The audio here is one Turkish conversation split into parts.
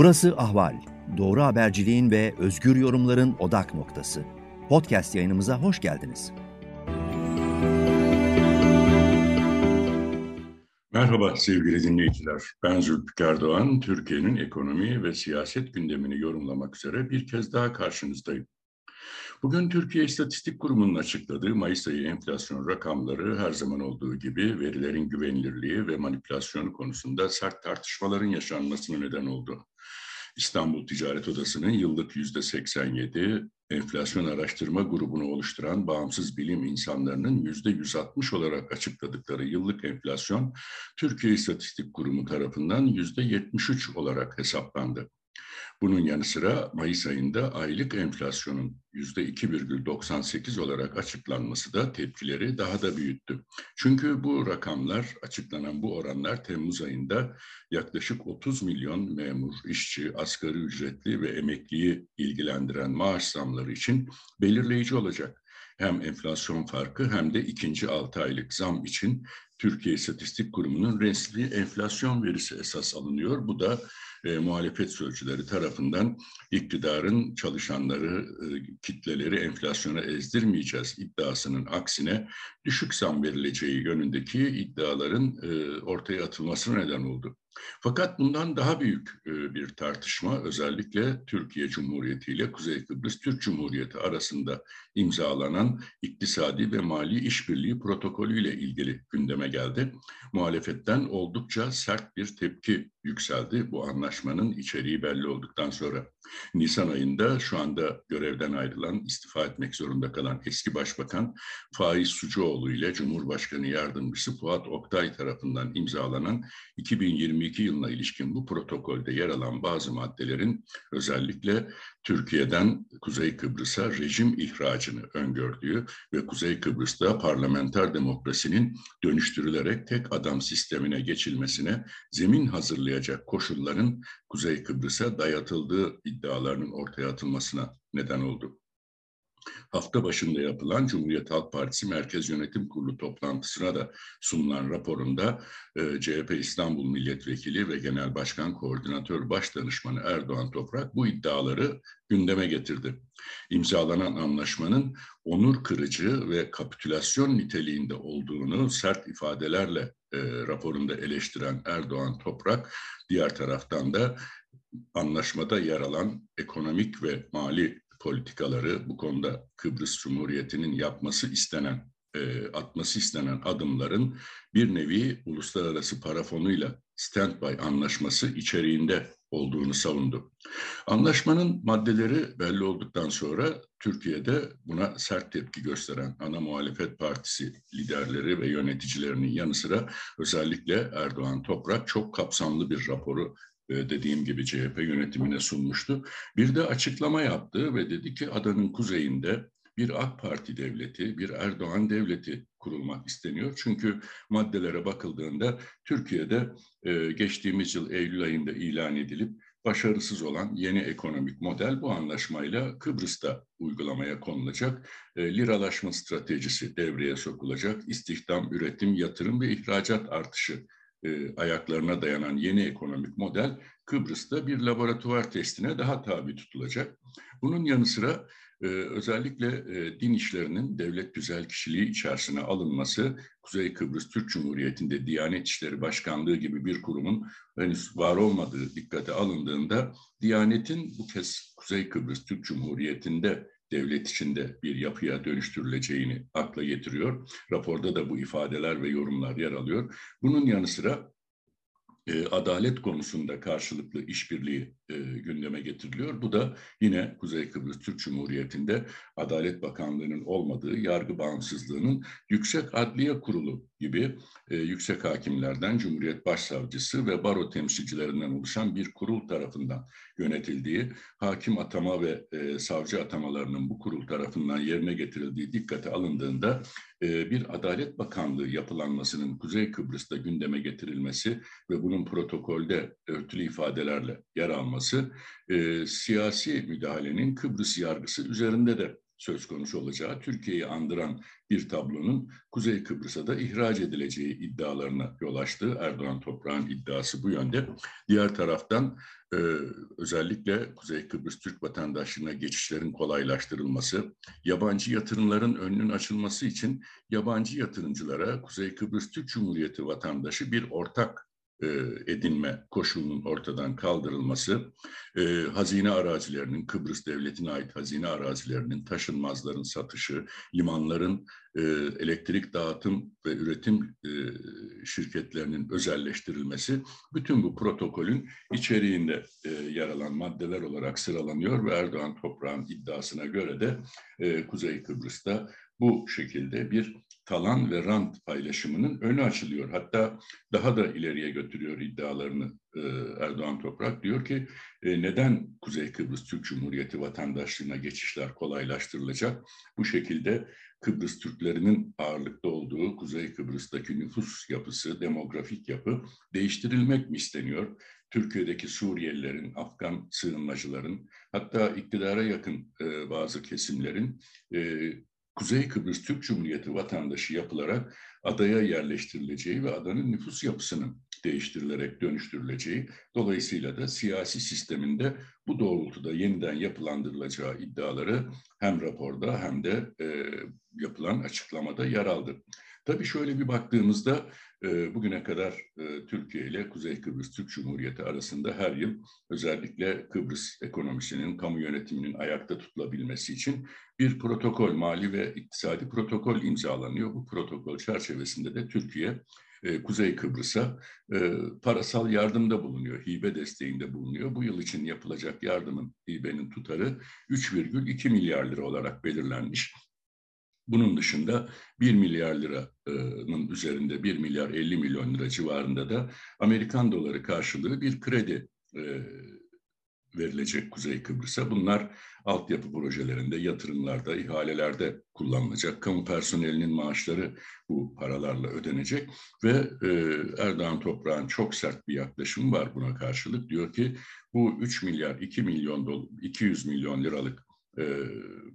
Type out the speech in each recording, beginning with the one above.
Burası Ahval. Doğru haberciliğin ve özgür yorumların odak noktası. Podcast yayınımıza hoş geldiniz. Merhaba sevgili dinleyiciler. Ben Zülfikar Doğan. Türkiye'nin ekonomi ve siyaset gündemini yorumlamak üzere bir kez daha karşınızdayım. Bugün Türkiye İstatistik Kurumu'nun açıkladığı Mayıs ayı enflasyon rakamları her zaman olduğu gibi verilerin güvenilirliği ve manipülasyonu konusunda sert tartışmaların yaşanmasına neden oldu. İstanbul Ticaret Odası'nın yıllık yüzde 87, enflasyon araştırma grubunu oluşturan bağımsız bilim insanlarının yüzde 160 olarak açıkladıkları yıllık enflasyon, Türkiye İstatistik Kurumu tarafından yüzde 73 olarak hesaplandı. Bunun yanı sıra Mayıs ayında aylık enflasyonun %2,98 olarak açıklanması da tepkileri daha da büyüttü. Çünkü bu rakamlar, açıklanan bu oranlar Temmuz ayında yaklaşık 30 milyon memur, işçi, asgari ücretli ve emekliyi ilgilendiren maaş zamları için belirleyici olacak. Hem enflasyon farkı hem de ikinci 6 aylık zam için Türkiye İstatistik Kurumu'nun resmi enflasyon verisi esas alınıyor. Bu da e, muhalefet sözcüleri tarafından iktidarın çalışanları, e, kitleleri enflasyona ezdirmeyeceğiz iddiasının aksine düşük zam verileceği yönündeki iddiaların e, ortaya atılmasına neden oldu. Fakat bundan daha büyük e, bir tartışma özellikle Türkiye Cumhuriyeti ile Kuzey Kıbrıs Türk Cumhuriyeti arasında imzalanan iktisadi ve mali işbirliği protokolü ile ilgili gündeme geldi. Muhalefetten oldukça sert bir tepki yükseldi bu anlaşmanın içeriği belli olduktan sonra. Nisan ayında şu anda görevden ayrılan, istifa etmek zorunda kalan eski başbakan Faiz Sucuoğlu ile Cumhurbaşkanı Yardımcısı Fuat Oktay tarafından imzalanan 2022 yılına ilişkin bu protokolde yer alan bazı maddelerin özellikle Türkiye'den Kuzey Kıbrıs'a rejim ihracını öngördüğü ve Kuzey Kıbrıs'ta parlamenter demokrasinin dönüştürülerek tek adam sistemine geçilmesine zemin hazırlayacak koşulların Kuzey Kıbrıs'a dayatıldığı iddialarının ortaya atılmasına neden oldu. Hafta başında yapılan Cumhuriyet Halk Partisi Merkez Yönetim Kurulu toplantısına da sunulan raporunda e, CHP İstanbul Milletvekili ve Genel Başkan Koordinatör Başdanışmanı Erdoğan Toprak bu iddiaları gündeme getirdi. İmzalanan anlaşmanın onur kırıcı ve kapitülasyon niteliğinde olduğunu sert ifadelerle e, raporunda eleştiren Erdoğan Toprak, diğer taraftan da anlaşmada yer alan ekonomik ve mali politikaları bu konuda Kıbrıs Cumhuriyeti'nin yapması istenen, e, atması istenen adımların bir nevi uluslararası para fonuyla standby anlaşması içeriğinde olduğunu savundu. Anlaşmanın maddeleri belli olduktan sonra Türkiye'de buna sert tepki gösteren ana muhalefet partisi liderleri ve yöneticilerinin yanı sıra özellikle Erdoğan Toprak çok kapsamlı bir raporu dediğim gibi CHP yönetimine sunmuştu. Bir de açıklama yaptı ve dedi ki adanın kuzeyinde bir AK Parti devleti, bir Erdoğan devleti kurulmak isteniyor. Çünkü maddelere bakıldığında Türkiye'de e, geçtiğimiz yıl Eylül ayında ilan edilip başarısız olan yeni ekonomik model bu anlaşmayla Kıbrıs'ta uygulamaya konulacak. E, liralaşma stratejisi devreye sokulacak. İstihdam, üretim, yatırım ve ihracat artışı e, ayaklarına dayanan yeni ekonomik model Kıbrıs'ta bir laboratuvar testine daha tabi tutulacak. Bunun yanı sıra e, özellikle e, din işlerinin devlet güzel kişiliği içerisine alınması, Kuzey Kıbrıs Türk Cumhuriyeti'nde Diyanet İşleri Başkanlığı gibi bir kurumun henüz var olmadığı dikkate alındığında Diyanet'in bu kez Kuzey Kıbrıs Türk Cumhuriyeti'nde devlet içinde bir yapıya dönüştürüleceğini akla getiriyor. Raporda da bu ifadeler ve yorumlar yer alıyor. Bunun yanı sıra e, adalet konusunda karşılıklı işbirliği e, gündeme getiriliyor. Bu da yine Kuzey Kıbrıs Türk Cumhuriyeti'nde Adalet Bakanlığı'nın olmadığı yargı bağımsızlığının Yüksek Adliye Kurulu gibi e, yüksek hakimlerden Cumhuriyet Başsavcısı ve baro temsilcilerinden oluşan bir kurul tarafından yönetildiği, hakim atama ve e, savcı atamalarının bu kurul tarafından yerine getirildiği dikkate alındığında e, bir Adalet Bakanlığı yapılanmasının Kuzey Kıbrıs'ta gündeme getirilmesi ve bunun protokolde örtülü ifadelerle yer alması e, siyasi müdahalenin Kıbrıs yargısı üzerinde de söz konusu olacağı, Türkiye'yi andıran bir tablonun Kuzey Kıbrıs'a da ihraç edileceği iddialarına yol açtı. Erdoğan Toprağ'ın iddiası bu yönde. Diğer taraftan e, özellikle Kuzey Kıbrıs Türk vatandaşlığına geçişlerin kolaylaştırılması, yabancı yatırımların önünün açılması için yabancı yatırımcılara Kuzey Kıbrıs Türk Cumhuriyeti vatandaşı bir ortak edinme koşulunun ortadan kaldırılması, e, hazine arazilerinin, Kıbrıs Devleti'ne ait hazine arazilerinin, taşınmazların satışı, limanların e, elektrik dağıtım ve üretim e, şirketlerinin özelleştirilmesi, bütün bu protokolün içeriğinde e, yer alan maddeler olarak sıralanıyor ve Erdoğan Toprağ'ın iddiasına göre de e, Kuzey Kıbrıs'ta bu şekilde bir talan ve rant paylaşımının önü açılıyor. Hatta daha da ileriye götürüyor iddialarını e, Erdoğan Toprak. Diyor ki e, neden Kuzey Kıbrıs Türk Cumhuriyeti vatandaşlığına geçişler kolaylaştırılacak? Bu şekilde Kıbrıs Türklerinin ağırlıkta olduğu Kuzey Kıbrıs'taki nüfus yapısı, demografik yapı değiştirilmek mi isteniyor? Türkiye'deki Suriyelilerin, Afgan sığınmacıların, hatta iktidara yakın e, bazı kesimlerin e, Kuzey Kıbrıs Türk Cumhuriyeti vatandaşı yapılarak adaya yerleştirileceği ve adanın nüfus yapısının değiştirilerek dönüştürüleceği, dolayısıyla da siyasi sisteminde bu doğrultuda yeniden yapılandırılacağı iddiaları hem raporda hem de e, yapılan açıklamada yer aldı. Tabii şöyle bir baktığımızda e, bugüne kadar e, Türkiye ile Kuzey Kıbrıs Türk Cumhuriyeti arasında her yıl özellikle Kıbrıs ekonomisinin, kamu yönetiminin ayakta tutulabilmesi için bir protokol, mali ve iktisadi protokol imzalanıyor. Bu protokol çerçevesinde de Türkiye e, Kuzey Kıbrıs'a parasal yardımda bulunuyor, hibe desteğinde bulunuyor. Bu yıl için yapılacak yardımın, hibenin tutarı 3,2 milyar lira olarak belirlenmiş. Bunun dışında 1 milyar liranın üzerinde 1 milyar 50 milyon lira civarında da Amerikan doları karşılığı bir kredi e, verilecek Kuzey Kıbrıs'a. Bunlar altyapı projelerinde, yatırımlarda, ihalelerde kullanılacak. Kamu personelinin maaşları bu paralarla ödenecek ve e, Erdoğan Toprağ'ın çok sert bir yaklaşımı var buna karşılık. Diyor ki bu 3 milyar 2 milyon 200 milyon liralık e,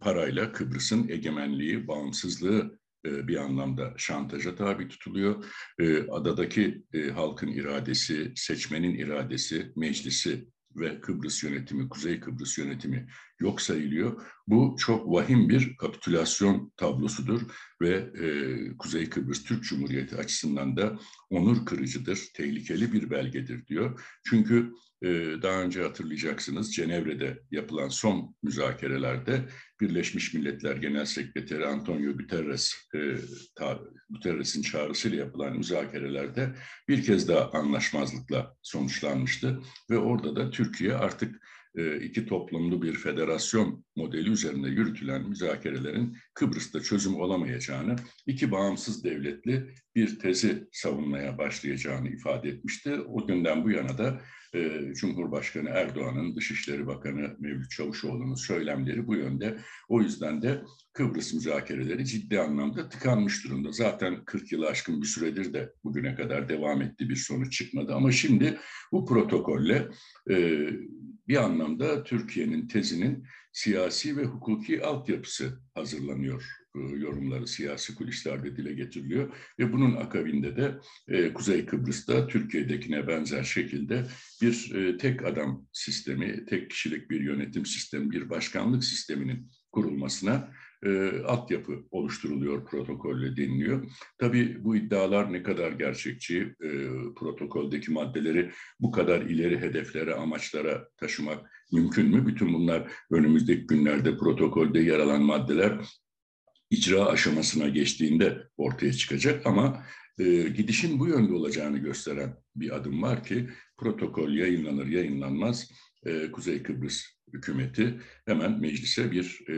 parayla Kıbrıs'ın egemenliği, bağımsızlığı e, bir anlamda şantaja tabi tutuluyor. E, adadaki e, halkın iradesi, seçmenin iradesi, meclisi ve Kıbrıs yönetimi, Kuzey Kıbrıs yönetimi yok sayılıyor. Bu çok vahim bir kapitülasyon tablosudur ve e, Kuzey Kıbrıs Türk Cumhuriyeti açısından da onur kırıcıdır, tehlikeli bir belgedir diyor. Çünkü e, daha önce hatırlayacaksınız Cenevre'de yapılan son müzakerelerde Birleşmiş Milletler Genel Sekreteri Antonio Guterres, e, Guterres'in çağrısıyla yapılan müzakerelerde bir kez daha anlaşmazlıkla sonuçlanmıştı ve orada da Türkiye artık iki toplumlu bir federasyon modeli üzerinde yürütülen müzakerelerin Kıbrıs'ta çözüm olamayacağını, iki bağımsız devletli bir tezi savunmaya başlayacağını ifade etmişti. O günden bu yana da e, Cumhurbaşkanı Erdoğan'ın, Dışişleri Bakanı Mevlüt Çavuşoğlu'nun söylemleri bu yönde. O yüzden de Kıbrıs müzakereleri ciddi anlamda tıkanmış durumda. Zaten 40 yılı aşkın bir süredir de bugüne kadar devam etti bir sonuç çıkmadı. Ama şimdi bu protokolle e, bir anlamda Türkiye'nin tezinin siyasi ve hukuki altyapısı hazırlanıyor. Yorumları siyasi kulislerde dile getiriliyor ve bunun akabinde de e, Kuzey Kıbrıs'ta Türkiye'dekine benzer şekilde bir e, tek adam sistemi, tek kişilik bir yönetim sistemi, bir başkanlık sisteminin kurulmasına e, altyapı oluşturuluyor protokolle deniliyor. Tabii bu iddialar ne kadar gerçekçi, e, protokoldeki maddeleri bu kadar ileri hedeflere, amaçlara taşımak mümkün mü? Bütün bunlar önümüzdeki günlerde protokolde yer alan maddeler icra aşamasına geçtiğinde ortaya çıkacak ama e, gidişin bu yönde olacağını gösteren bir adım var ki protokol yayınlanır yayınlanmaz e, Kuzey Kıbrıs hükümeti hemen meclise bir e,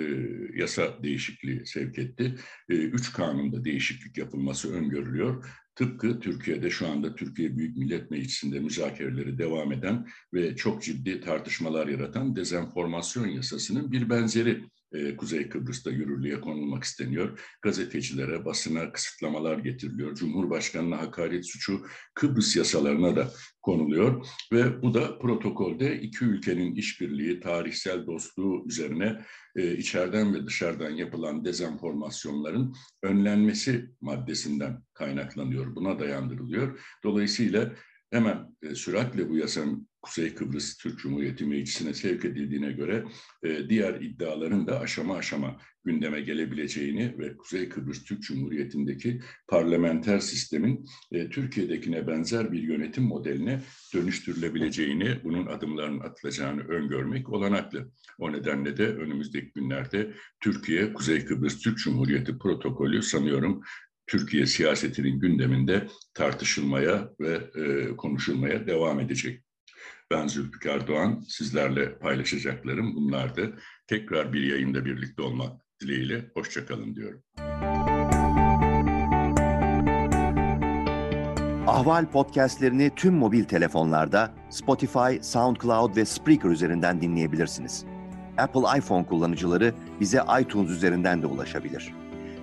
yasa değişikliği sevk etti. E, üç kanunda değişiklik yapılması öngörülüyor. Tıpkı Türkiye'de şu anda Türkiye Büyük Millet Meclisi'nde müzakereleri devam eden ve çok ciddi tartışmalar yaratan dezenformasyon yasasının bir benzeri e, Kuzey Kıbrıs'ta yürürlüğe konulmak isteniyor. Gazetecilere, basına kısıtlamalar getiriliyor. Cumhurbaşkanına hakaret suçu Kıbrıs yasalarına da konuluyor ve bu da protokolde iki ülkenin işbirliği, tarihsel dostluğu üzerine e, içeriden ve dışarıdan yapılan dezenformasyonların önlenmesi maddesinden kaynaklanıyor. Buna dayandırılıyor. Dolayısıyla hemen e, süratle bu yasanın Kuzey Kıbrıs Türk Cumhuriyeti Meclisi'ne sevk edildiğine göre e, diğer iddiaların da aşama aşama gündeme gelebileceğini ve Kuzey Kıbrıs Türk Cumhuriyeti'ndeki parlamenter sistemin e, Türkiye'dekine benzer bir yönetim modeline dönüştürülebileceğini, bunun adımlarının atılacağını öngörmek olanaklı. O nedenle de önümüzdeki günlerde Türkiye Kuzey Kıbrıs Türk Cumhuriyeti protokolü sanıyorum Türkiye siyasetinin gündeminde tartışılmaya ve e, konuşulmaya devam edecek. Ben Zülfikar Doğan, sizlerle paylaşacaklarım bunlardı. Tekrar bir yayında birlikte olmak dileğiyle, hoşçakalın diyorum. Ahval podcastlerini tüm mobil telefonlarda Spotify, SoundCloud ve Spreaker üzerinden dinleyebilirsiniz. Apple iPhone kullanıcıları bize iTunes üzerinden de ulaşabilir.